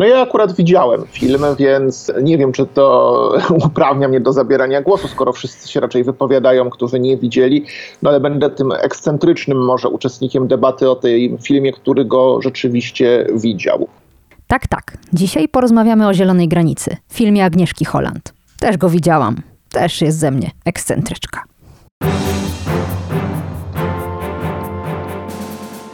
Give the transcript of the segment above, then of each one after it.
No ja akurat widziałem film, więc nie wiem, czy to uprawnia mnie do zabierania głosu, skoro wszyscy się raczej wypowiadają, którzy nie widzieli, no ale będę tym ekscentrycznym może uczestnikiem debaty o tym filmie, który go rzeczywiście widział. Tak, tak. Dzisiaj porozmawiamy o Zielonej Granicy, filmie Agnieszki Holland. Też go widziałam. Też jest ze mnie ekscentryczka.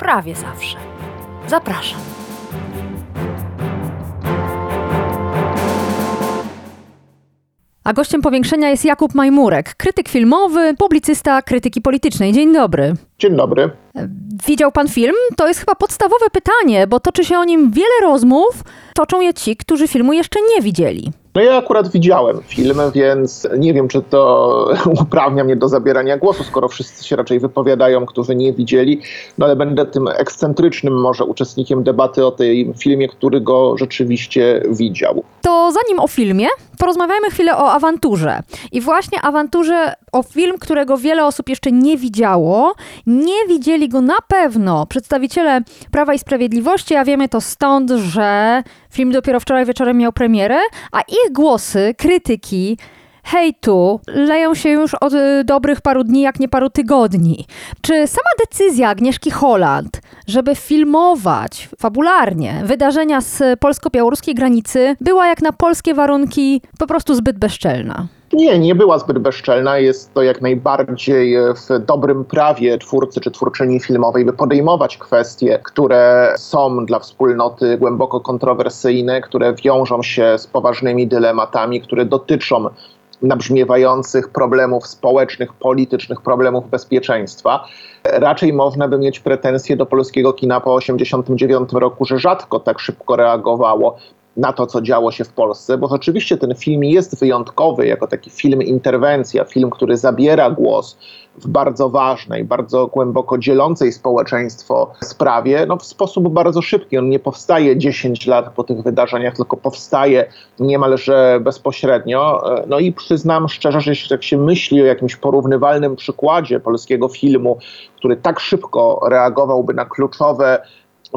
prawie zawsze. Zapraszam. A gościem powiększenia jest Jakub Majmurek, krytyk filmowy, publicysta krytyki politycznej. Dzień dobry. Dzień dobry. Widział pan film? To jest chyba podstawowe pytanie, bo toczy się o nim wiele rozmów. Toczą je ci, którzy filmu jeszcze nie widzieli. No ja akurat widziałem film, więc nie wiem, czy to uprawnia mnie do zabierania głosu, skoro wszyscy się raczej wypowiadają, którzy nie widzieli, no ale będę tym ekscentrycznym może uczestnikiem debaty o tym filmie, który go rzeczywiście widział. To zanim o filmie, porozmawiajmy chwilę o awanturze. I właśnie awanturze o film, którego wiele osób jeszcze nie widziało. Nie widzieli go na pewno przedstawiciele Prawa i Sprawiedliwości, a wiemy to stąd, że film dopiero wczoraj wieczorem miał premierę, a ich głosy, krytyki, hejtu leją się już od y, dobrych paru dni, jak nie paru tygodni. Czy sama decyzja Agnieszki Holland, żeby filmować fabularnie wydarzenia z polsko-białoruskiej granicy, była jak na polskie warunki po prostu zbyt bezczelna? Nie, nie była zbyt bezczelna. Jest to jak najbardziej w dobrym prawie twórcy czy twórczyni filmowej, by podejmować kwestie, które są dla wspólnoty głęboko kontrowersyjne, które wiążą się z poważnymi dylematami, które dotyczą nabrzmiewających problemów społecznych, politycznych, problemów bezpieczeństwa. Raczej można by mieć pretensje do polskiego kina po 1989 roku, że rzadko tak szybko reagowało na to, co działo się w Polsce, bo rzeczywiście ten film jest wyjątkowy jako taki film interwencja, film, który zabiera głos w bardzo ważnej, bardzo głęboko dzielącej społeczeństwo sprawie, no w sposób bardzo szybki. On nie powstaje 10 lat po tych wydarzeniach, tylko powstaje niemalże bezpośrednio. No i przyznam szczerze, że jeśli tak się myśli o jakimś porównywalnym przykładzie polskiego filmu, który tak szybko reagowałby na kluczowe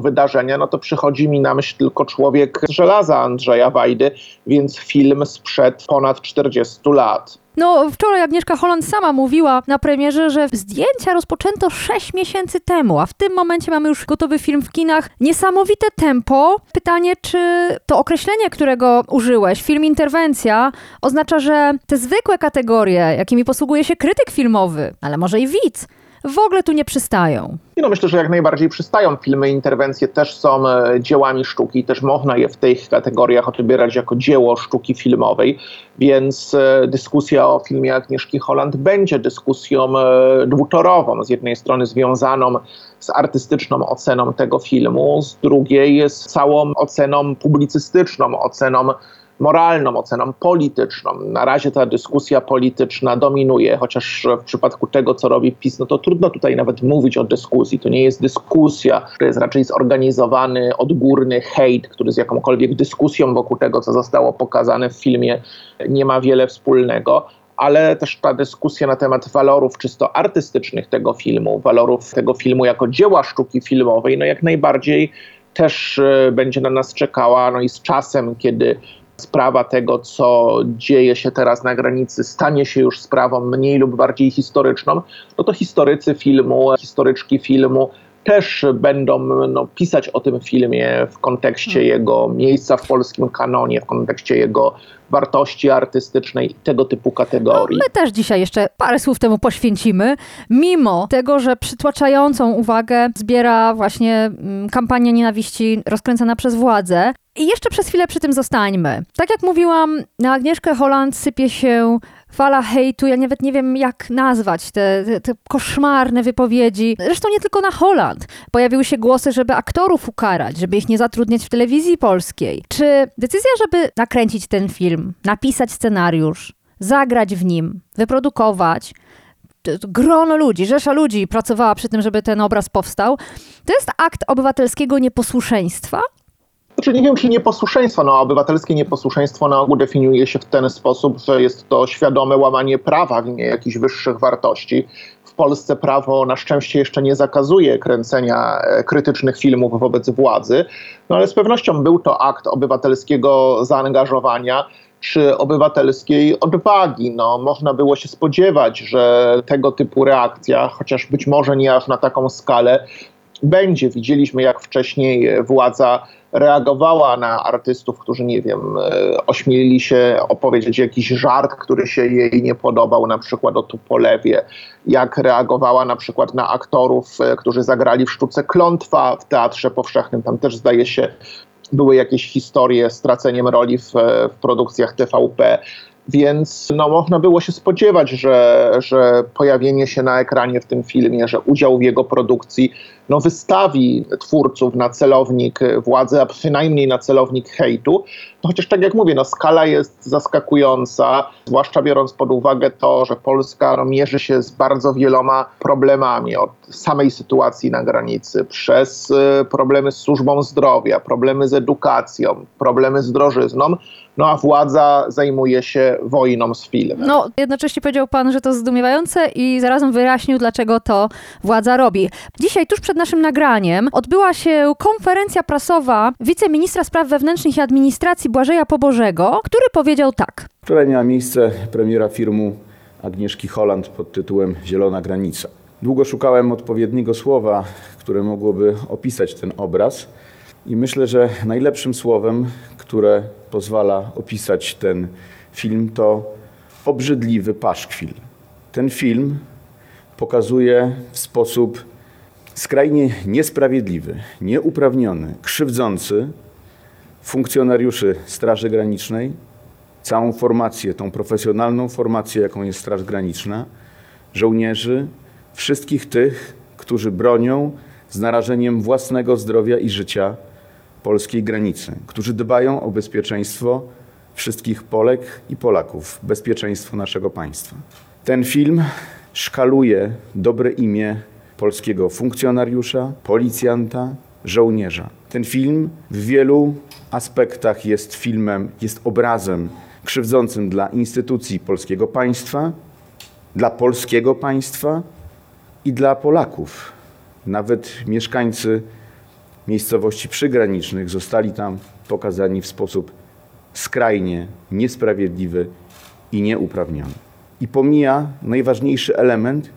wydarzenia, no to przychodzi mi na myśl tylko człowiek z żelaza Andrzeja Wajdy, więc film sprzed ponad 40 lat. No, wczoraj Agnieszka Holland sama mówiła na premierze, że zdjęcia rozpoczęto 6 miesięcy temu, a w tym momencie mamy już gotowy film w kinach. Niesamowite tempo. Pytanie, czy to określenie, którego użyłeś, film interwencja, oznacza, że te zwykłe kategorie, jakimi posługuje się krytyk filmowy, ale może i widz, w ogóle tu nie przystają. No myślę, że jak najbardziej przystają. Filmy interwencje też są e, dziełami sztuki, też można je w tych kategoriach odbierać jako dzieło sztuki filmowej, więc e, dyskusja o filmie Agnieszki Holland będzie dyskusją e, dwutorową. Z jednej strony związaną z artystyczną oceną tego filmu, z drugiej z całą oceną publicystyczną, oceną moralną, oceną polityczną. Na razie ta dyskusja polityczna dominuje, chociaż w przypadku tego, co robi PiS, no to trudno tutaj nawet mówić o dyskusji. To nie jest dyskusja, to jest raczej zorganizowany, odgórny hejt, który z jakąkolwiek dyskusją wokół tego, co zostało pokazane w filmie, nie ma wiele wspólnego ale też ta dyskusja na temat walorów czysto artystycznych tego filmu, walorów tego filmu jako dzieła sztuki filmowej, no jak najbardziej też e, będzie na nas czekała, no i z czasem, kiedy sprawa tego, co dzieje się teraz na granicy, stanie się już sprawą mniej lub bardziej historyczną, no to historycy filmu, historyczki filmu też będą no, pisać o tym filmie w kontekście hmm. jego miejsca w polskim kanonie, w kontekście jego wartości artystycznej i tego typu kategorii. No, my też dzisiaj jeszcze parę słów temu poświęcimy, mimo tego, że przytłaczającą uwagę zbiera właśnie mm, kampania nienawiści rozkręcana przez władzę. I jeszcze przez chwilę przy tym zostańmy. Tak jak mówiłam, na Agnieszkę Holland sypie się fala hejtu, ja nawet nie wiem jak nazwać te, te, te, koszmarne wypowiedzi. Zresztą nie tylko na Holland. Pojawiły się głosy, żeby aktorów ukarać, żeby ich nie zatrudniać w telewizji polskiej. Czy decyzja, żeby nakręcić ten film, napisać scenariusz, zagrać w nim, wyprodukować, grono ludzi, rzesza ludzi pracowała przy tym, żeby ten obraz powstał. To jest akt obywatelskiego nieposłuszeństwa? Znaczy nie wiem, czy nieposłuszeństwo, no obywatelskie nieposłuszeństwo na ogół definiuje się w ten sposób, że jest to świadome łamanie prawa w imię jakichś wyższych wartości. W Polsce prawo na szczęście jeszcze nie zakazuje kręcenia e, krytycznych filmów wobec władzy, no ale z pewnością był to akt obywatelskiego zaangażowania czy obywatelskiej odwagi. No, można było się spodziewać, że tego typu reakcja, chociaż być może nie aż na taką skalę, będzie. Widzieliśmy, jak wcześniej władza reagowała na artystów, którzy, nie wiem, e, ośmielili się opowiedzieć jakiś żart, który się jej nie podobał, na przykład o Tupolewie, jak reagowała na przykład na aktorów, e, którzy zagrali w sztuce Klątwa w Teatrze Powszechnym. Tam też zdaje się były jakieś historie z traceniem roli w, w produkcjach TVP. Więc no, można było się spodziewać, że, że pojawienie się na ekranie w tym filmie, że udział w jego produkcji no, wystawi twórców na celownik władzy, a przynajmniej na celownik hejtu. No, chociaż tak jak mówię, no, skala jest zaskakująca, zwłaszcza biorąc pod uwagę to, że Polska no, mierzy się z bardzo wieloma problemami, od samej sytuacji na granicy, przez y, problemy z służbą zdrowia, problemy z edukacją, problemy z drożyzną no a władza zajmuje się wojną z filmem. No, jednocześnie powiedział pan, że to zdumiewające i zarazem wyjaśnił, dlaczego to władza robi. Dzisiaj, tuż przed naszym nagraniem, odbyła się konferencja prasowa wiceministra spraw wewnętrznych i administracji Błażeja Pobożego, który powiedział tak. Wczoraj miała miejsce premiera filmu Agnieszki Holland pod tytułem Zielona Granica. Długo szukałem odpowiedniego słowa, które mogłoby opisać ten obraz i myślę, że najlepszym słowem, które pozwala opisać ten film, to obrzydliwy paszkwil. Ten film pokazuje w sposób skrajnie niesprawiedliwy, nieuprawniony, krzywdzący funkcjonariuszy Straży Granicznej, całą formację, tą profesjonalną formację, jaką jest Straż Graniczna, żołnierzy, wszystkich tych, którzy bronią z narażeniem własnego zdrowia i życia polskiej granicy, którzy dbają o bezpieczeństwo wszystkich Polek i Polaków, bezpieczeństwo naszego państwa. Ten film szkaluje dobre imię polskiego funkcjonariusza, policjanta, żołnierza. Ten film w wielu aspektach jest filmem, jest obrazem krzywdzącym dla instytucji polskiego państwa, dla polskiego państwa i dla Polaków. Nawet mieszkańcy miejscowości przygranicznych zostali tam pokazani w sposób skrajnie niesprawiedliwy i nieuprawniony. I pomija najważniejszy element,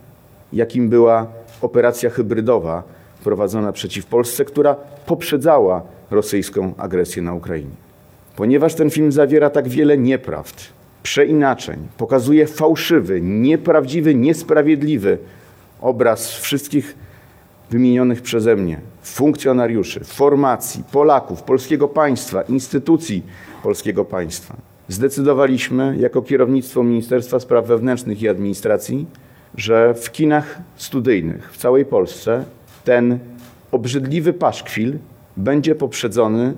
jakim była operacja hybrydowa prowadzona przeciw Polsce, która poprzedzała rosyjską agresję na Ukrainie. Ponieważ ten film zawiera tak wiele nieprawd, przeinaczeń, pokazuje fałszywy, nieprawdziwy, niesprawiedliwy obraz wszystkich wymienionych przeze mnie funkcjonariuszy, formacji, Polaków, polskiego państwa, instytucji polskiego państwa, zdecydowaliśmy jako kierownictwo Ministerstwa Spraw Wewnętrznych i Administracji, że w kinach studyjnych w całej Polsce ten obrzydliwy paszkwil będzie poprzedzony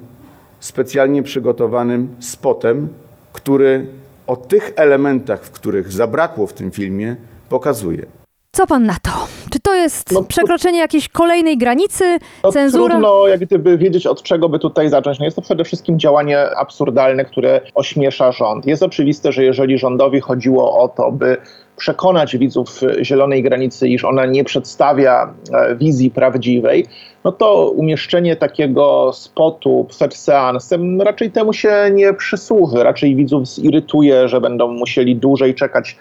specjalnie przygotowanym spotem, który o tych elementach, w których zabrakło w tym filmie, pokazuje. Co pan na to? Czy to jest no, przekroczenie jakiejś kolejnej granicy, no, cenzura? Trudno jak gdyby wiedzieć, od czego by tutaj zacząć. No jest to przede wszystkim działanie absurdalne, które ośmiesza rząd. Jest oczywiste, że jeżeli rządowi chodziło o to, by przekonać widzów Zielonej Granicy, iż ona nie przedstawia e, wizji prawdziwej, no to umieszczenie takiego spotu przed seansem raczej temu się nie przysłuży. Raczej widzów zirytuje, że będą musieli dłużej czekać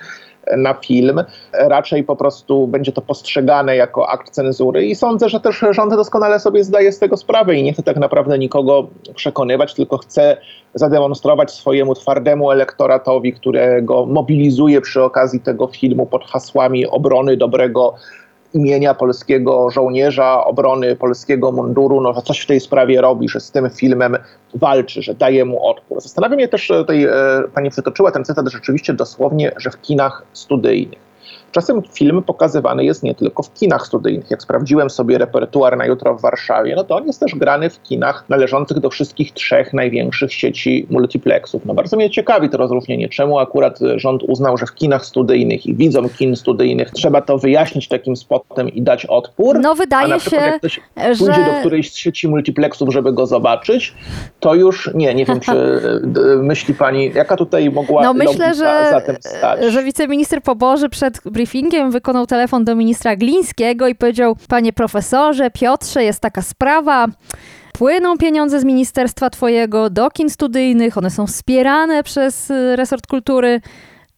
na film. Raczej po prostu będzie to postrzegane jako akt cenzury i sądzę, że też rząd doskonale sobie zdaje z tego sprawę i nie chce tak naprawdę nikogo przekonywać, tylko chce zademonstrować swojemu twardemu elektoratowi, którego mobilizuje przy okazji tego filmu pod hasłami obrony dobrego imienia polskiego żołnierza, obrony polskiego munduru, no, że coś w tej sprawie robi, że z tym filmem walczy, że daje mu odpór. Zastanawia mnie też, tutaj e, pani przytoczyła ten cytat rzeczywiście dosłownie, że w kinach studyjnych. Czasem film pokazywany jest nie tylko w kinach studyjnych. Jak sprawdziłem sobie repertuar na jutro w Warszawie, no to on jest też grany w kinach należących do wszystkich trzech największych sieci multiplexów. No bardzo mnie ciekawi to rozróżnienie. Czemu akurat rząd uznał, że w kinach studyjnych i widzom kin studyjnych trzeba to wyjaśnić takim spotem i dać odpór? No wydaje się, jak ktoś że... pójdzie do którejś z sieci multiplexów, żeby go zobaczyć, to już nie, nie wiem, czy myśli pani, jaka tutaj mogła No myślę, że, za tym stać? że wiceminister Poboży przed briefingiem wykonał telefon do ministra Glińskiego i powiedział, panie profesorze, Piotrze, jest taka sprawa, płyną pieniądze z ministerstwa twojego do kin studyjnych, one są wspierane przez y, resort kultury.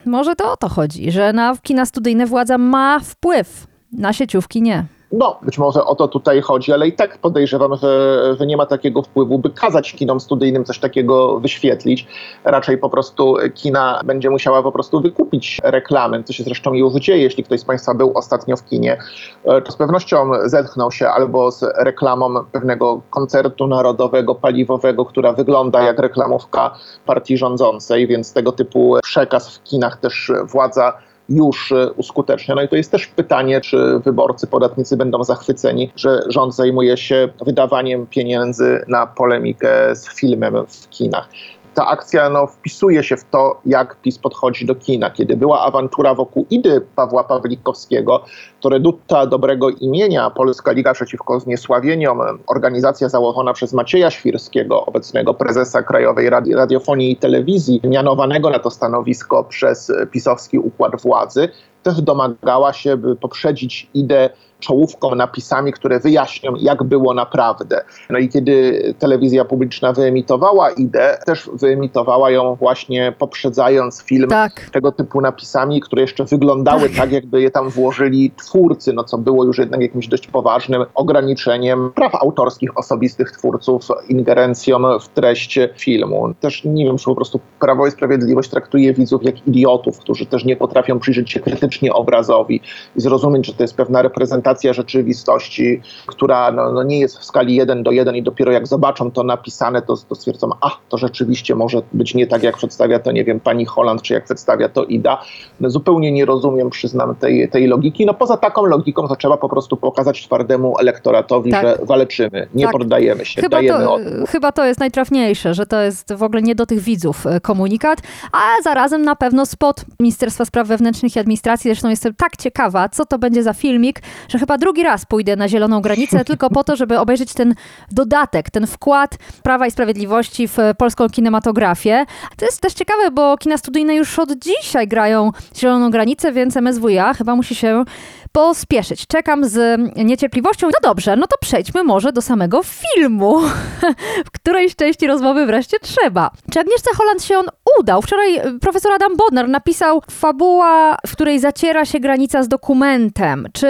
Może to o to chodzi, że na kina studyjne władza ma wpływ, na sieciówki nie. No, być może o to tutaj chodzi, ale i tak podejrzewam, że, że nie ma takiego wpływu, by kazać kinom studyjnym coś takiego wyświetlić. Raczej po prostu kina będzie musiała po prostu wykupić reklamy, co się zresztą już dzieje. Jeśli ktoś z Państwa był ostatnio w kinie, e, to z pewnością zetknął się albo z reklamą pewnego koncertu narodowego, paliwowego, która wygląda jak reklamówka partii rządzącej, więc tego typu przekaz w kinach też władza już e, uskutecznia. No i to jest też pytanie, czy wyborcy, podatnicy będą zachwyceni, że rząd zajmuje się wydawaniem pieniędzy na polemikę z filmem w kinach ta akcja no, wpisuje się w to, jak PiS podchodzi do kina. Kiedy była awantura wokół idy Pawła Pawlikowskiego, to reduta dobrego imienia Polska Liga Przeciwko Zniesławieniom, organizacja założona przez Macieja Świrskiego, obecnego prezesa Krajowej Radi Radiofonii i Telewizji, mianowanego na to stanowisko przez pisowski układ władzy, też domagała się, by poprzedzić ideę czołówką, napisami, które wyjaśnią, jak było naprawdę. No i kiedy telewizja publiczna wyemitowała ideę, też wyemitowała ją właśnie poprzedzając film Tak. tego typu napisami, które jeszcze wyglądały tak, jakby je tam włożyli twórcy, no co było już jednak jakimś dość poważnym ograniczeniem praw autorskich osobistych twórców, ingerencją w treść filmu. Też nie wiem, czy po prostu Prawo i Sprawiedliwość traktuje widzów jak idiotów, którzy też nie potrafią przyjrzeć się krytycznie obrazowi i zrozumieć, że to jest pewna reprezentacja rzeczywistości, która no, no nie jest w skali 1 do 1 i dopiero jak zobaczą to napisane, to, to stwierdzą, a to rzeczywiście może być nie tak, jak przedstawia to, nie wiem, pani Holland, czy jak przedstawia to Ida. No, zupełnie nie rozumiem, przyznam, tej, tej logiki. No poza taką logiką to trzeba po prostu pokazać twardemu elektoratowi, Tak. że walczymy, nie Tak. poddajemy się, Chyba dajemy to, odpór. chyba to jest najtrafniejsze, że to jest w ogóle nie do tych widzów e, komunikat, a zarazem na pewno spot Ministerstwa Spraw Wewnętrznych i Administracji. Zresztą jestem tak ciekawa, co to będzie za filmik, że chyba drugi raz pójdę na zieloną granicę tylko po to, żeby obejrzeć ten dodatek, ten wkład Prawa i Sprawiedliwości w polską kinematografię. To jest też ciekawe, bo kina studyjne już od dzisiaj grają zieloną granicę, więc MSWiA chyba musi się pospieszyć. Czekam z niecierpliwością. No dobrze, no to przejdźmy może do samego filmu, w której części rozmowy wreszcie trzeba. Czy Agnieszce Holland się on udał? Wczoraj y, profesor Adam Bodnar napisał fabuła, w której zaciera się granica z dokumentem. Czy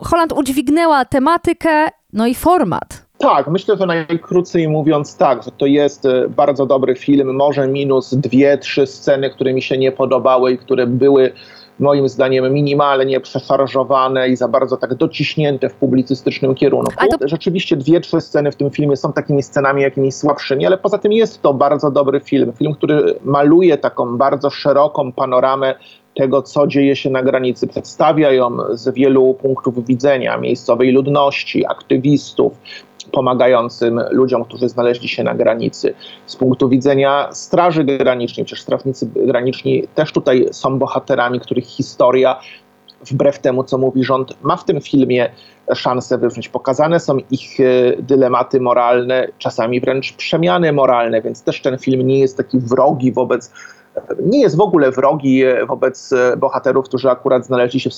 Holland udźwignęła tematykę, no i format? Tak, myślę, że najkrócej mówiąc tak, że to jest e, bardzo dobry film, może minus dwie, trzy sceny, które mi się nie podobały i które były moim zdaniem minimalnie przeszarżowane i za bardzo tak dociśnięte w publicystycznym kierunku. To- Rzeczywiście dwie, trzy sceny w tym filmie są takimi scenami jakimiś słabszymi, ale poza tym jest to bardzo dobry film. Film, który maluje taką bardzo szeroką panoramę tego, co dzieje się na granicy. Przedstawia ją z wielu punktów widzenia miejscowej ludności, aktywistów, pomagającym ludziom, którzy znaleźli się na granicy. Z punktu widzenia Straży Granicznej, przecież strażnicy graniczni też tutaj są bohaterami, których historia, wbrew temu, co mówi rząd, ma w tym filmie szansę wybrzmieć. Pokazane są ich e, dylematy moralne, czasami wręcz przemiany moralne, więc też ten film nie jest taki wrogi wobec nie jest w ogóle wrogi e, wobec e, bohaterów, którzy akurat znaleźli się w,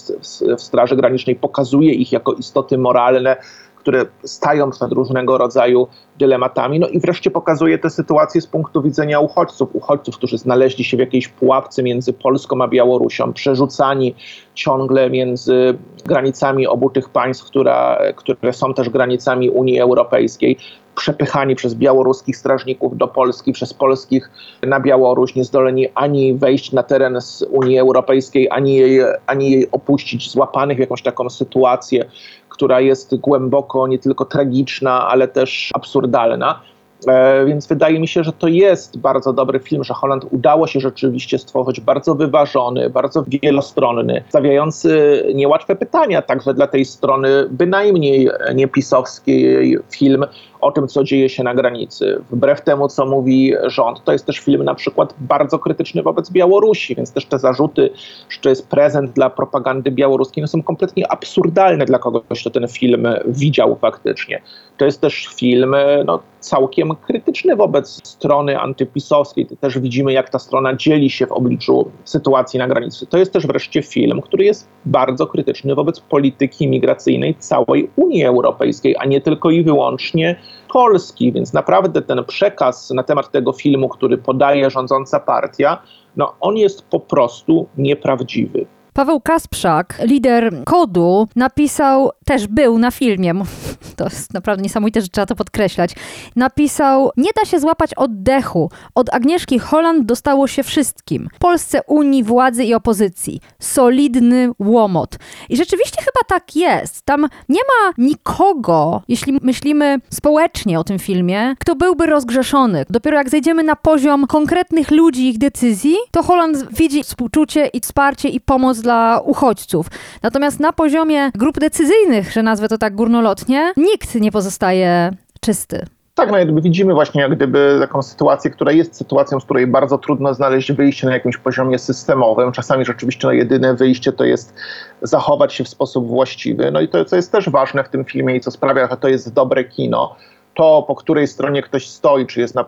w Straży Granicznej, pokazuje ich jako istoty moralne, które stają przed różnego rodzaju dylematami. No i wreszcie pokazuje tę sytuację z punktu widzenia uchodźców. Uchodźców, którzy znaleźli się w jakiejś pułapce między Polską a Białorusią, przerzucani ciągle między granicami obu tych państw, która, które są też granicami Unii Europejskiej przepychani przez białoruskich strażników do Polski, przez polskich na Białoruś, nie zdoleni ani wejść na teren z Unii Europejskiej, ani jej, ani jej opuścić, złapanych w jakąś taką sytuację, która jest głęboko nie tylko tragiczna, ale też absurdalna. E, więc wydaje mi się, że to jest bardzo dobry film, że Holland udało się rzeczywiście stworzyć bardzo wyważony, bardzo wielostronny, stawiający niełatwe pytania także dla tej strony bynajmniej niepisowskiej film o tym, co dzieje się na granicy. Wbrew temu, co mówi rząd, to jest też film na przykład bardzo krytyczny wobec Białorusi, więc też te zarzuty, że to jest prezent dla propagandy białoruskiej, no są kompletnie absurdalne dla kogoś, kto ten film widział faktycznie. To jest też film no, całkiem krytyczny wobec strony antypisowskiej. Też widzimy, jak ta strona dzieli się w obliczu sytuacji na granicy. To jest też wreszcie film, który jest bardzo krytyczny wobec polityki migracyjnej całej Unii Europejskiej, a nie tylko i wyłącznie Polski, więc naprawdę ten przekaz na temat tego filmu, który podaje rządząca partia, no on jest po prostu nieprawdziwy. Paweł Kasprzak, lider kodu, napisał, też był na filmie, to jest naprawdę niesamowite, że trzeba to podkreślać, napisał, nie da się złapać oddechu. Od Agnieszki Holland dostało się wszystkim. Polsce Unii, władzy i opozycji. Solidny łomot. I rzeczywiście chyba tak jest. Tam nie ma nikogo, jeśli myślimy społecznie o tym filmie, kto byłby rozgrzeszony. Dopiero jak zejdziemy na poziom konkretnych ludzi ich decyzji, to Holland widzi współczucie i wsparcie i pomoc dla uchodźców. Natomiast na poziomie grup decyzyjnych, że nazwę to tak górnolotnie, nikt nie pozostaje czysty. Tak, no jakby widzimy właśnie jak gdyby taką sytuację, która jest sytuacją, z której bardzo trudno znaleźć wyjście na jakimś poziomie systemowym. Czasami rzeczywiście no, jedyne wyjście to jest zachować się w sposób właściwy. No i to, co jest też ważne w tym filmie i co sprawia, że to jest dobre kino, to, po której stronie ktoś stoi, czy jest na,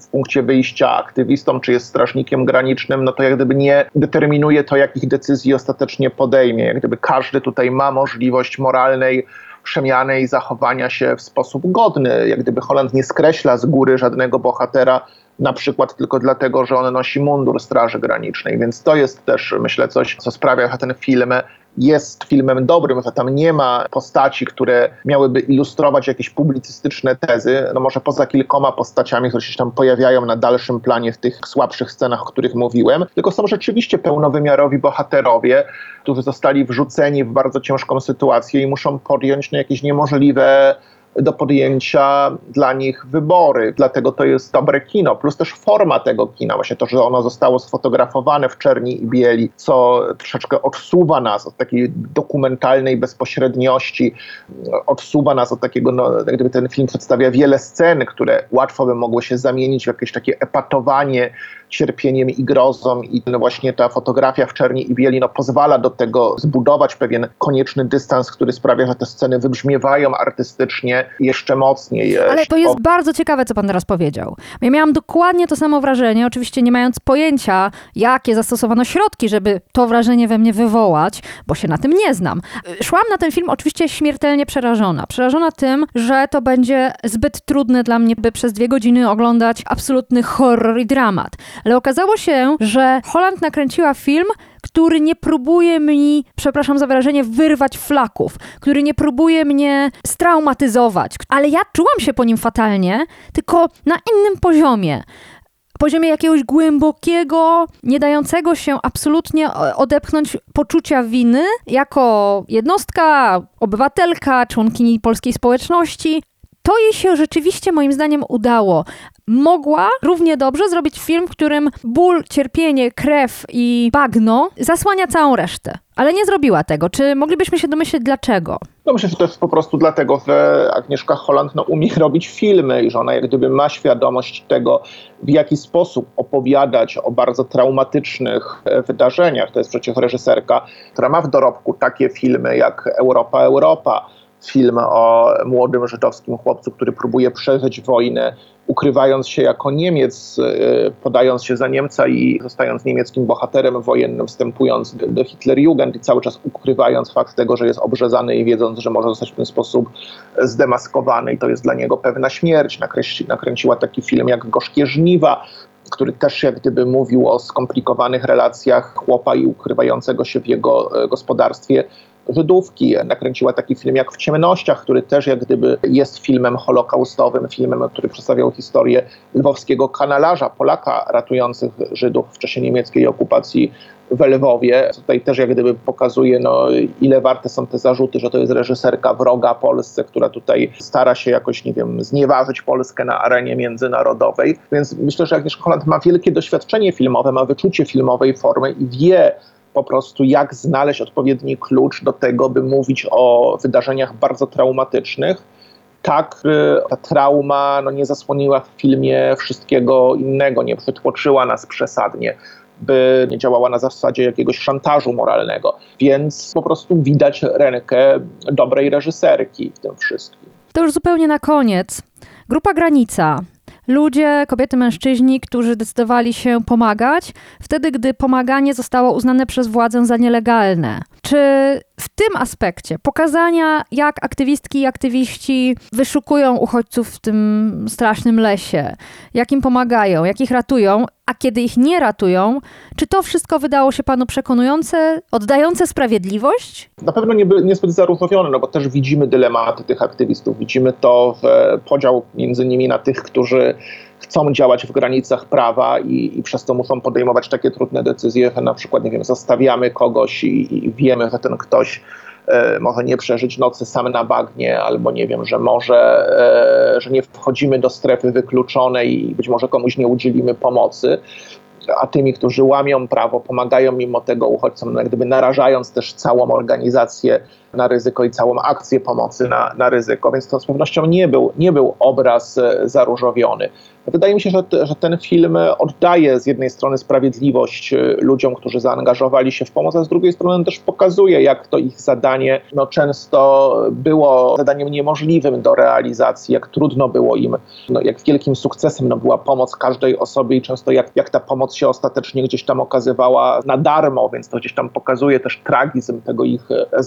w punkcie wyjścia aktywistą, czy jest strażnikiem granicznym, no to jak gdyby nie determinuje to, jakich decyzji ostatecznie podejmie. Jak gdyby każdy tutaj ma możliwość moralnej przemiany i zachowania się w sposób godny. Jak gdyby Holand nie skreśla z góry żadnego bohatera, na przykład tylko dlatego, że on nosi mundur Straży Granicznej. Więc to jest też, myślę, coś, co sprawia, że ten film jest filmem dobrym, że tam nie ma postaci, które miałyby ilustrować jakieś publicystyczne tezy, no może poza kilkoma postaciami, które się tam pojawiają na dalszym planie w tych słabszych scenach, o których mówiłem, tylko są rzeczywiście pełnowymiarowi bohaterowie, którzy zostali wrzuceni w bardzo ciężką sytuację i muszą podjąć no, jakieś niemożliwe do podjęcia dla nich wybory. Dlatego to jest dobre kino, plus też forma tego kina, właśnie to, że ono zostało sfotografowane w czerni i bieli, co troszeczkę odsuwa nas od takiej dokumentalnej bezpośredniości, odsuwa nas od takiego, no, gdyby ten film przedstawia wiele scen, które łatwo by mogły się zamienić w jakieś takie epatowanie cierpieniem i grozą i no właśnie ta fotografia w czerni i bieli no, pozwala do tego zbudować pewien konieczny dystans, który sprawia, że te sceny wybrzmiewają artystycznie jeszcze mocniej. Ale to jest bardzo ciekawe, co pan teraz powiedział. Ja miałam dokładnie to samo wrażenie, oczywiście nie mając pojęcia, jakie zastosowano środki, żeby to wrażenie we mnie wywołać, bo się na tym nie znam. Szłam na ten film oczywiście śmiertelnie przerażona. Przerażona tym, że to będzie zbyt trudne dla mnie, by przez dwie godziny oglądać absolutny horror i dramat. Ale okazało się, że Holland nakręciła film, który nie próbuje mi, przepraszam za wyrażenie, wyrwać flaków, który nie próbuje mnie straumatyzować, ale ja czułam się po nim fatalnie, tylko na innym poziomie poziomie jakiegoś głębokiego, nie dającego się absolutnie odepchnąć poczucia winy jako jednostka, obywatelka, członkini polskiej społeczności. To jej się rzeczywiście moim zdaniem udało, mogła równie dobrze zrobić film, w którym ból, cierpienie, krew i bagno zasłania całą resztę. Ale nie zrobiła tego. Czy moglibyśmy się domyśleć dlaczego? No myślę, że to jest po prostu dlatego, że Agnieszka Holland no, umie robić filmy i że ona jak gdyby ma świadomość tego, w jaki sposób opowiadać o bardzo traumatycznych e, wydarzeniach. To jest przecież reżyserka, która ma w dorobku takie filmy jak Europa, Europa, film o młodym żydowskim chłopcu, który próbuje przeżyć wojnę, ukrywając się jako Niemiec, e, podając się za Niemca i zostając niemieckim bohaterem wojennym, wstępując do Hitlerjugend i cały czas ukrywając fakt tego, że jest obrzezany i wiedząc, że może zostać w ten sposób zdemaskowany i to jest dla niego pewna śmierć. Nakręci, nakręciła taki film jak Gorzkie Żniwa, który też jak gdyby mówił o skomplikowanych relacjach chłopa i ukrywającego się w jego e, gospodarstwie Żydówki. Nakręciła taki film jak W ciemnościach, który też jak gdyby jest filmem holokaustowym, filmem, który przedstawiał historię lwowskiego kanalarza, Polaka ratujących Żydów w czasie niemieckiej okupacji w Lwowie. Tutaj też jak gdyby pokazuje, no, ile warte są te zarzuty, że to jest reżyserka wroga Polsce, która tutaj stara się jakoś, nie wiem, znieważyć Polskę na arenie międzynarodowej. Więc myślę, że Agnieszka Holland ma wielkie doświadczenie filmowe, ma wyczucie filmowej formy i wie, po prostu jak znaleźć odpowiedni klucz do tego, by mówić o wydarzeniach bardzo traumatycznych, tak by ta trauma no, nie zasłoniła w filmie wszystkiego innego, nie przytłoczyła nas przesadnie by nie działała na zasadzie jakiegoś szantażu moralnego. Więc po prostu widać rękę dobrej reżyserki w tym wszystkim. To już zupełnie na koniec. Grupa Granica ludzie, kobiety, mężczyźni, którzy decydowali się pomagać, wtedy gdy pomaganie zostało uznane przez władzę za nielegalne. Czy w tym aspekcie pokazania, jak aktywistki i aktywiści wyszukują uchodźców w tym strasznym lesie, jak im pomagają, jak ich ratują, a kiedy ich nie ratują, czy to wszystko wydało się panu przekonujące, oddające sprawiedliwość? Na pewno nie, niezbyt zaróżowione, no bo też widzimy dylematy tych aktywistów. Widzimy to w podział między nimi na tych, którzy chcą działać w granicach prawa i, i, przez to muszą podejmować takie trudne decyzje, że na przykład, nie wiem, zostawiamy kogoś i, i wiemy, że ten ktoś e, może nie przeżyć nocy sam na bagnie, albo nie wiem, że może, e, że nie wchodzimy do strefy wykluczonej i być może komuś nie udzielimy pomocy. A tymi, którzy łamią prawo, pomagają mimo tego uchodźcom, no gdyby narażając też całą organizację na ryzyko i całą akcję pomocy na, na ryzyko, więc to z pewnością nie był, nie był obraz e, zaróżowiony. Wydaje mi się, że, że ten film oddaje z jednej strony sprawiedliwość e, ludziom, którzy zaangażowali się w pomoc, a z drugiej strony też pokazuje, jak to ich zadanie no, często było zadaniem niemożliwym do realizacji, jak trudno było im, no, jak wielkim sukcesem no, była pomoc każdej osobie i często jak, jak ta pomoc się ostatecznie gdzieś tam okazywała na darmo, więc to gdzieś tam pokazuje też tragizm tego ich e,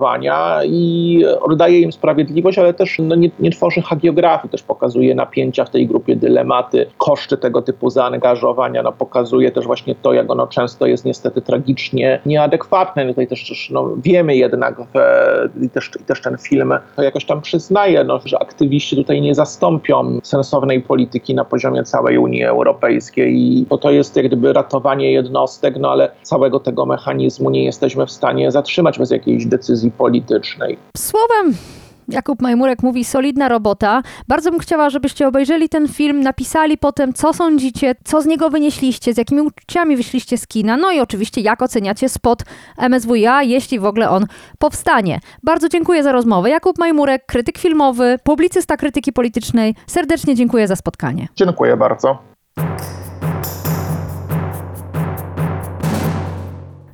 zaangażowania i oddaje im sprawiedliwość, ale też no, nie, nie tworzy hagiografii, też pokazuje napięcia w tej grupie dylematy, koszty tego typu zaangażowania, no, pokazuje też właśnie to, jak ono często jest niestety tragicznie nieadekwatne. No, tutaj też no, wiemy jednak, że, i, też, i też ten film to jakoś tam przyznaje, no, że aktywiści tutaj nie zastąpią sensownej polityki na poziomie całej Unii Europejskiej to, to jest jak gdyby ratowanie jednostek, no ale całego tego mechanizmu nie jesteśmy w stanie zatrzymać bez jakiejś decyzji politycznej. Słowem, Jakub Majmurek mówi solidna robota. Bardzo bym chciała, żebyście obejrzeli ten film, napisali potem, co sądzicie, co z niego wynieśliście, z jakimi uczuciami wyszliście z kina, no i oczywiście, jak oceniacie spot MSWiA, jeśli w ogóle on powstanie. Bardzo dziękuję za rozmowę. Jakub Majmurek, krytyk filmowy, publicysta krytyki politycznej. Serdecznie dziękuję za spotkanie. Dziękuję bardzo.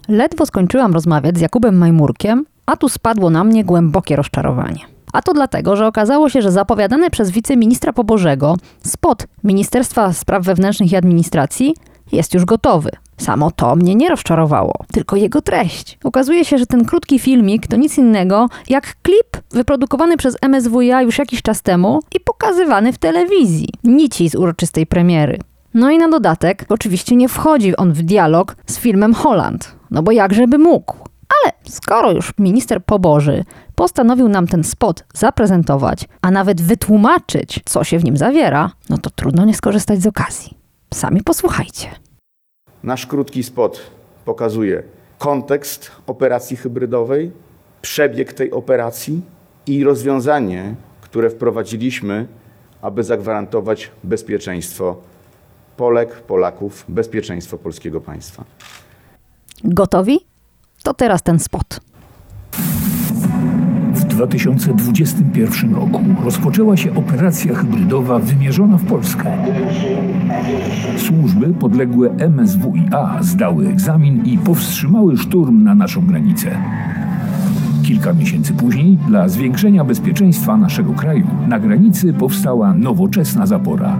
Ledwo skończyłam rozmawiać z Jakubem Majmurkiem, a tu spadło na mnie głębokie rozczarowanie. A to dlatego, że okazało się, że zapowiadany przez wiceministra Pobożego spot Ministerstwa Spraw Wewnętrznych i Administracji jest już gotowy. Samo to mnie nie rozczarowało, tylko jego treść. Okazuje się, że ten krótki filmik to nic innego jak klip wyprodukowany przez MSWiA już jakiś czas temu i pokazywany w telewizji. Nici z uroczystej premiery. No i na dodatek, oczywiście nie wchodzi on w dialog z filmem Holland, no bo jakżeby mógł. Ale skoro już minister Poboży postanowił nam ten spot zaprezentować, a nawet wytłumaczyć, co się w nim zawiera, no to trudno nie skorzystać z okazji. Sami posłuchajcie. Nasz krótki spot pokazuje kontekst operacji hybrydowej, przebieg tej operacji i rozwiązanie, które wprowadziliśmy, aby zagwarantować bezpieczeństwo Polek, Polaków, bezpieczeństwo polskiego państwa. Gotowi? To teraz ten spot. W 2021 roku rozpoczęła się operacja hybrydowa wymierzona w Polskę. Służby podległe MSWiA zdały egzamin i powstrzymały szturm na naszą granicę. Kilka miesięcy później, dla zwiększenia bezpieczeństwa naszego kraju, na granicy powstała nowoczesna zapora.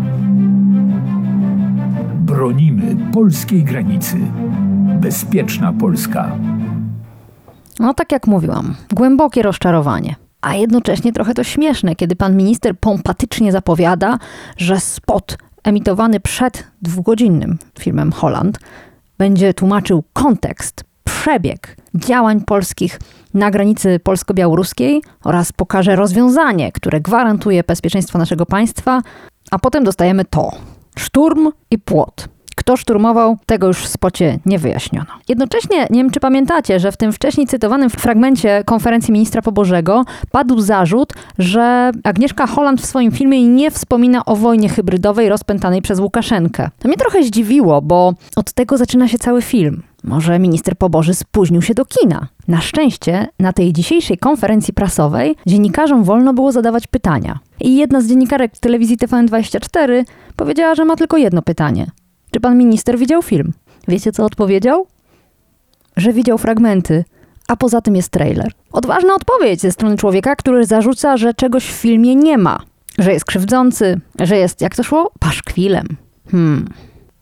Bronimy polskiej granicy. Bezpieczna Polska. No tak jak mówiłam, głębokie rozczarowanie. A jednocześnie trochę to śmieszne, kiedy pan minister pompatycznie zapowiada, że spot emitowany przed dwugodzinnym filmem Holland będzie tłumaczył kontekst, przebieg działań polskich na granicy polsko-białoruskiej oraz pokaże rozwiązanie, które gwarantuje bezpieczeństwo naszego państwa, a potem dostajemy to: szturm i płot. Kto szturmował, tego już w spocie nie wyjaśniono. Jednocześnie, nie wiem czy pamiętacie, że w tym wcześniej cytowanym fragmencie konferencji ministra Pobożego padł zarzut, że Agnieszka Holland w swoim filmie nie wspomina o wojnie hybrydowej rozpętanej przez Łukaszenkę. To mnie trochę zdziwiło, bo od tego zaczyna się cały film. Może minister Poboży spóźnił się do kina. Na szczęście na tej dzisiejszej konferencji prasowej dziennikarzom wolno było zadawać pytania. I jedna z dziennikarek telewizji TVN24 powiedziała, że ma tylko jedno pytanie. Czy pan minister widział film? Wiecie, co odpowiedział? Że widział fragmenty, a poza tym jest trailer. Odważna odpowiedź ze strony człowieka, który zarzuca, że czegoś w filmie nie ma. Że jest krzywdzący, że jest, jak to szło, paszkwilem. Hmm,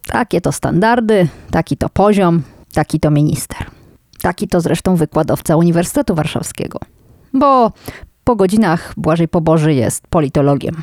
takie to standardy, taki to poziom, taki to minister. Taki to zresztą wykładowca Uniwersytetu Warszawskiego. Bo po godzinach Błażej Poboży jest politologiem.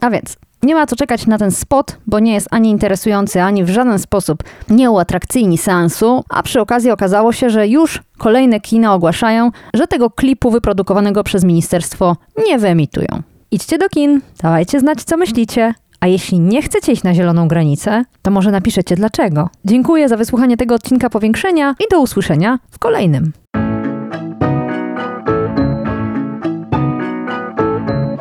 A więc nie ma co czekać na ten spot, bo nie jest ani interesujący, ani w żaden sposób nie uatrakcyjni seansu, a przy okazji okazało się, że już kolejne kina ogłaszają, że tego klipu wyprodukowanego przez ministerstwo nie wyemitują. Idźcie do kin, dawajcie znać, co myślicie. A jeśli nie chcecie iść na zieloną granicę, to może napiszecie dlaczego. Dziękuję za wysłuchanie tego odcinka powiększenia i do usłyszenia w kolejnym.